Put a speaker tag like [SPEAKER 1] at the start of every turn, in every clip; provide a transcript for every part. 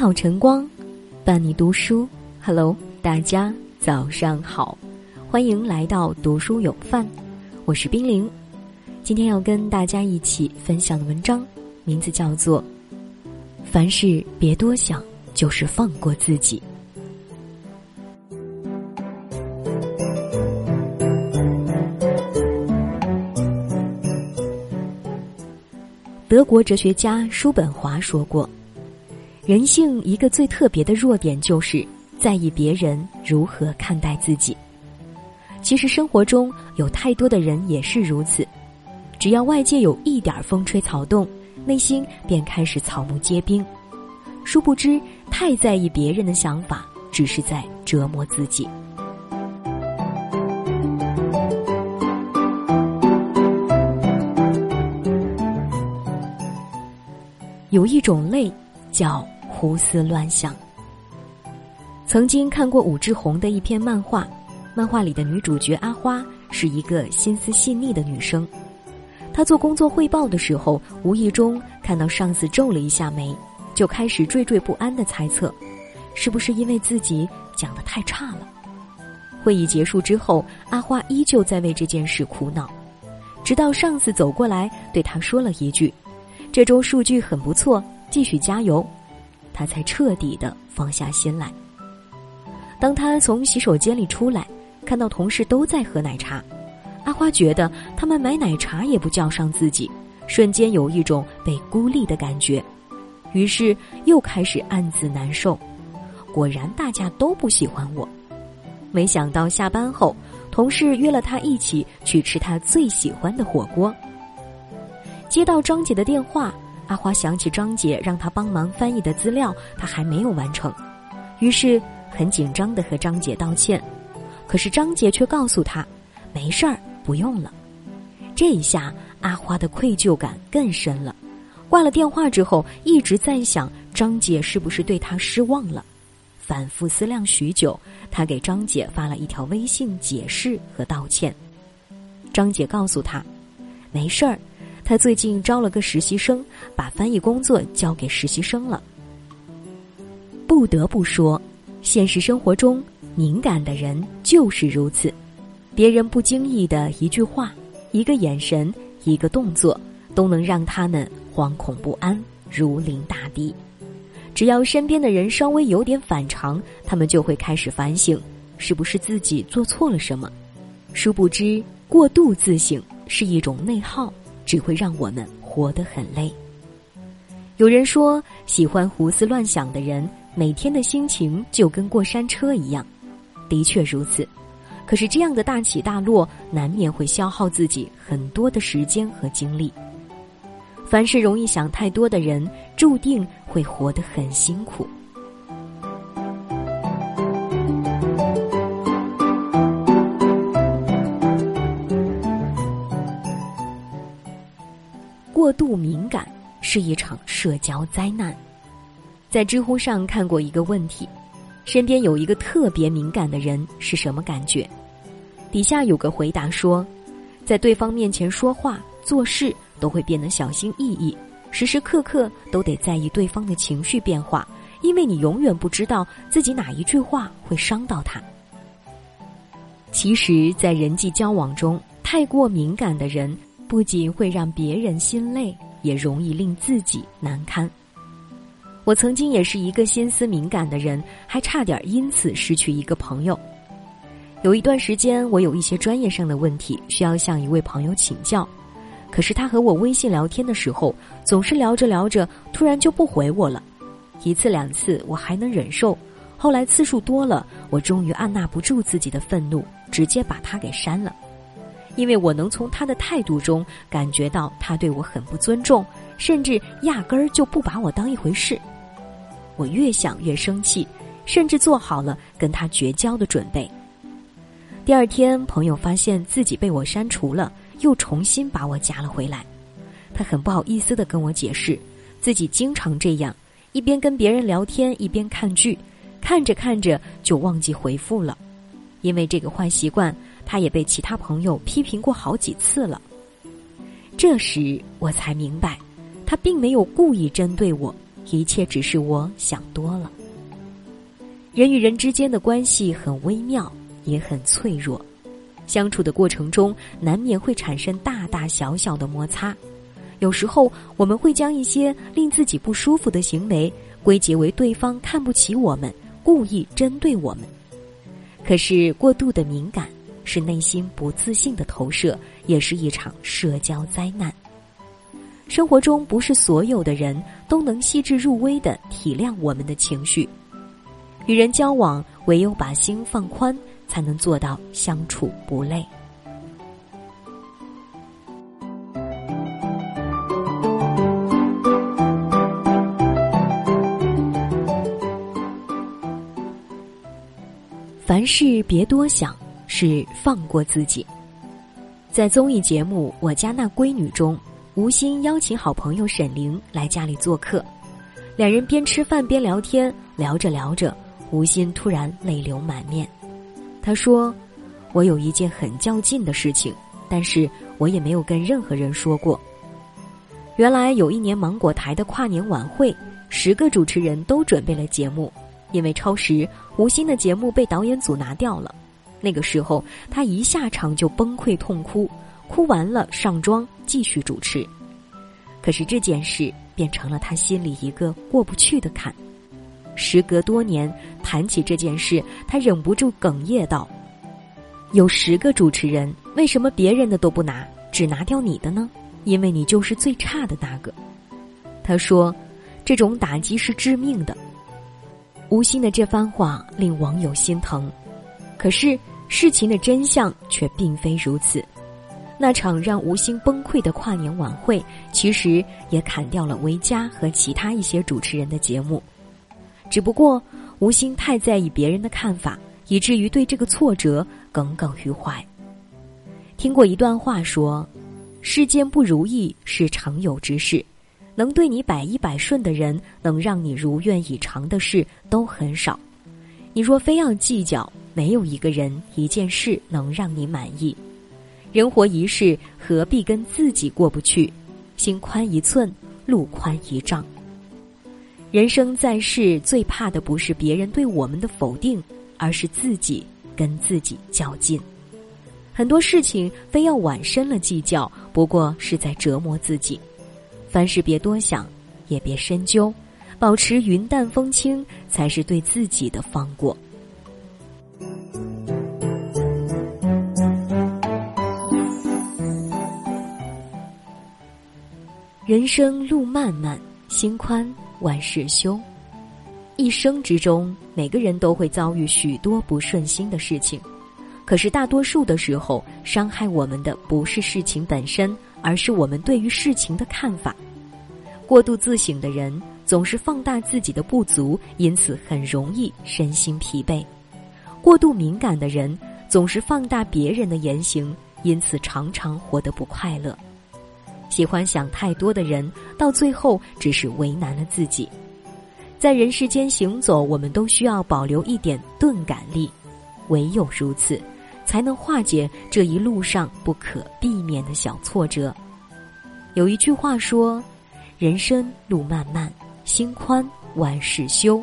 [SPEAKER 1] 好晨光，伴你读书。Hello，大家早上好，欢迎来到读书有范，我是冰凌。今天要跟大家一起分享的文章，名字叫做《凡事别多想，就是放过自己》。德国哲学家叔本华说过。人性一个最特别的弱点，就是在意别人如何看待自己。其实生活中有太多的人也是如此，只要外界有一点风吹草动，内心便开始草木皆兵。殊不知，太在意别人的想法，只是在折磨自己。有一种累，叫。胡思乱想。曾经看过武志红的一篇漫画，漫画里的女主角阿花是一个心思细腻的女生。她做工作汇报的时候，无意中看到上司皱了一下眉，就开始惴惴不安的猜测，是不是因为自己讲的太差了？会议结束之后，阿花依旧在为这件事苦恼，直到上司走过来对她说了一句：“这周数据很不错，继续加油。”他才彻底的放下心来。当他从洗手间里出来，看到同事都在喝奶茶，阿花觉得他们买奶茶也不叫上自己，瞬间有一种被孤立的感觉，于是又开始暗自难受。果然大家都不喜欢我。没想到下班后，同事约了他一起去吃他最喜欢的火锅。接到张姐的电话。阿花想起张姐让她帮忙翻译的资料，她还没有完成，于是很紧张的和张姐道歉。可是张姐却告诉她：“没事儿，不用了。”这一下，阿花的愧疚感更深了。挂了电话之后，一直在想张姐是不是对她失望了。反复思量许久，他给张姐发了一条微信解释和道歉。张姐告诉他：“没事儿。”他最近招了个实习生，把翻译工作交给实习生了。不得不说，现实生活中敏感的人就是如此，别人不经意的一句话、一个眼神、一个动作，都能让他们惶恐不安，如临大敌。只要身边的人稍微有点反常，他们就会开始反省，是不是自己做错了什么？殊不知，过度自省是一种内耗。只会让我们活得很累。有人说，喜欢胡思乱想的人，每天的心情就跟过山车一样。的确如此，可是这样的大起大落，难免会消耗自己很多的时间和精力。凡是容易想太多的人，注定会活得很辛苦。度敏感是一场社交灾难。在知乎上看过一个问题：身边有一个特别敏感的人是什么感觉？底下有个回答说，在对方面前说话做事都会变得小心翼翼，时时刻刻都得在意对方的情绪变化，因为你永远不知道自己哪一句话会伤到他。其实，在人际交往中，太过敏感的人。不仅会让别人心累，也容易令自己难堪。我曾经也是一个心思敏感的人，还差点因此失去一个朋友。有一段时间，我有一些专业上的问题需要向一位朋友请教，可是他和我微信聊天的时候，总是聊着聊着，突然就不回我了。一次两次我还能忍受，后来次数多了，我终于按捺不住自己的愤怒，直接把他给删了。因为我能从他的态度中感觉到他对我很不尊重，甚至压根儿就不把我当一回事。我越想越生气，甚至做好了跟他绝交的准备。第二天，朋友发现自己被我删除了，又重新把我加了回来。他很不好意思的跟我解释，自己经常这样，一边跟别人聊天一边看剧，看着看着就忘记回复了。因为这个坏习惯。他也被其他朋友批评过好几次了。这时我才明白，他并没有故意针对我，一切只是我想多了。人与人之间的关系很微妙，也很脆弱，相处的过程中难免会产生大大小小的摩擦。有时候我们会将一些令自己不舒服的行为归结为对方看不起我们，故意针对我们。可是过度的敏感是内心不自信的投射，也是一场社交灾难。生活中不是所有的人都能细致入微的体谅我们的情绪。与人交往，唯有把心放宽，才能做到相处不累。凡事别多想，是放过自己。在综艺节目《我家那闺女》中，吴昕邀请好朋友沈凌来家里做客，两人边吃饭边聊天，聊着聊着。吴昕突然泪流满面，他说：“我有一件很较劲的事情，但是我也没有跟任何人说过。原来有一年芒果台的跨年晚会，十个主持人都准备了节目，因为超时，吴昕的节目被导演组拿掉了。那个时候，他一下场就崩溃痛哭，哭完了上妆继续主持。可是这件事变成了他心里一个过不去的坎。”时隔多年，谈起这件事，他忍不住哽咽道：“有十个主持人，为什么别人的都不拿，只拿掉你的呢？因为你就是最差的那个。”他说：“这种打击是致命的。”吴昕的这番话令网友心疼，可是事情的真相却并非如此。那场让吴昕崩溃的跨年晚会，其实也砍掉了维嘉和其他一些主持人的节目。只不过，吴昕太在意别人的看法，以至于对这个挫折耿耿于怀。听过一段话说：“世间不如意是常有之事，能对你百依百顺的人，能让你如愿以偿的事都很少。你若非要计较，没有一个人一件事能让你满意。人活一世，何必跟自己过不去？心宽一寸，路宽一丈。”人生在世，最怕的不是别人对我们的否定，而是自己跟自己较劲。很多事情非要往深了计较，不过是在折磨自己。凡事别多想，也别深究，保持云淡风轻，才是对自己的放过。人生路漫漫，心宽。万事休，一生之中，每个人都会遭遇许多不顺心的事情。可是大多数的时候，伤害我们的不是事情本身，而是我们对于事情的看法。过度自省的人总是放大自己的不足，因此很容易身心疲惫；过度敏感的人总是放大别人的言行，因此常常活得不快乐。喜欢想太多的人，到最后只是为难了自己。在人世间行走，我们都需要保留一点钝感力，唯有如此，才能化解这一路上不可避免的小挫折。有一句话说：“人生路漫漫，心宽万事休。”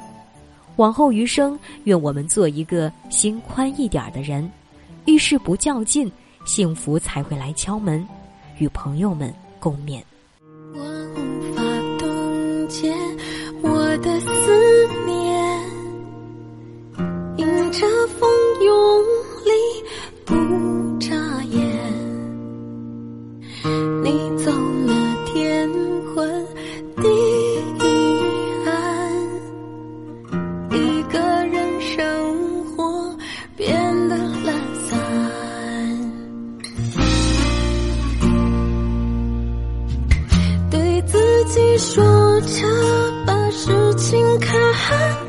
[SPEAKER 1] 往后余生，愿我们做一个心宽一点的人，遇事不较劲，幸福才会来敲门。与朋友们。共勉。
[SPEAKER 2] 我无法冻结我的思念 한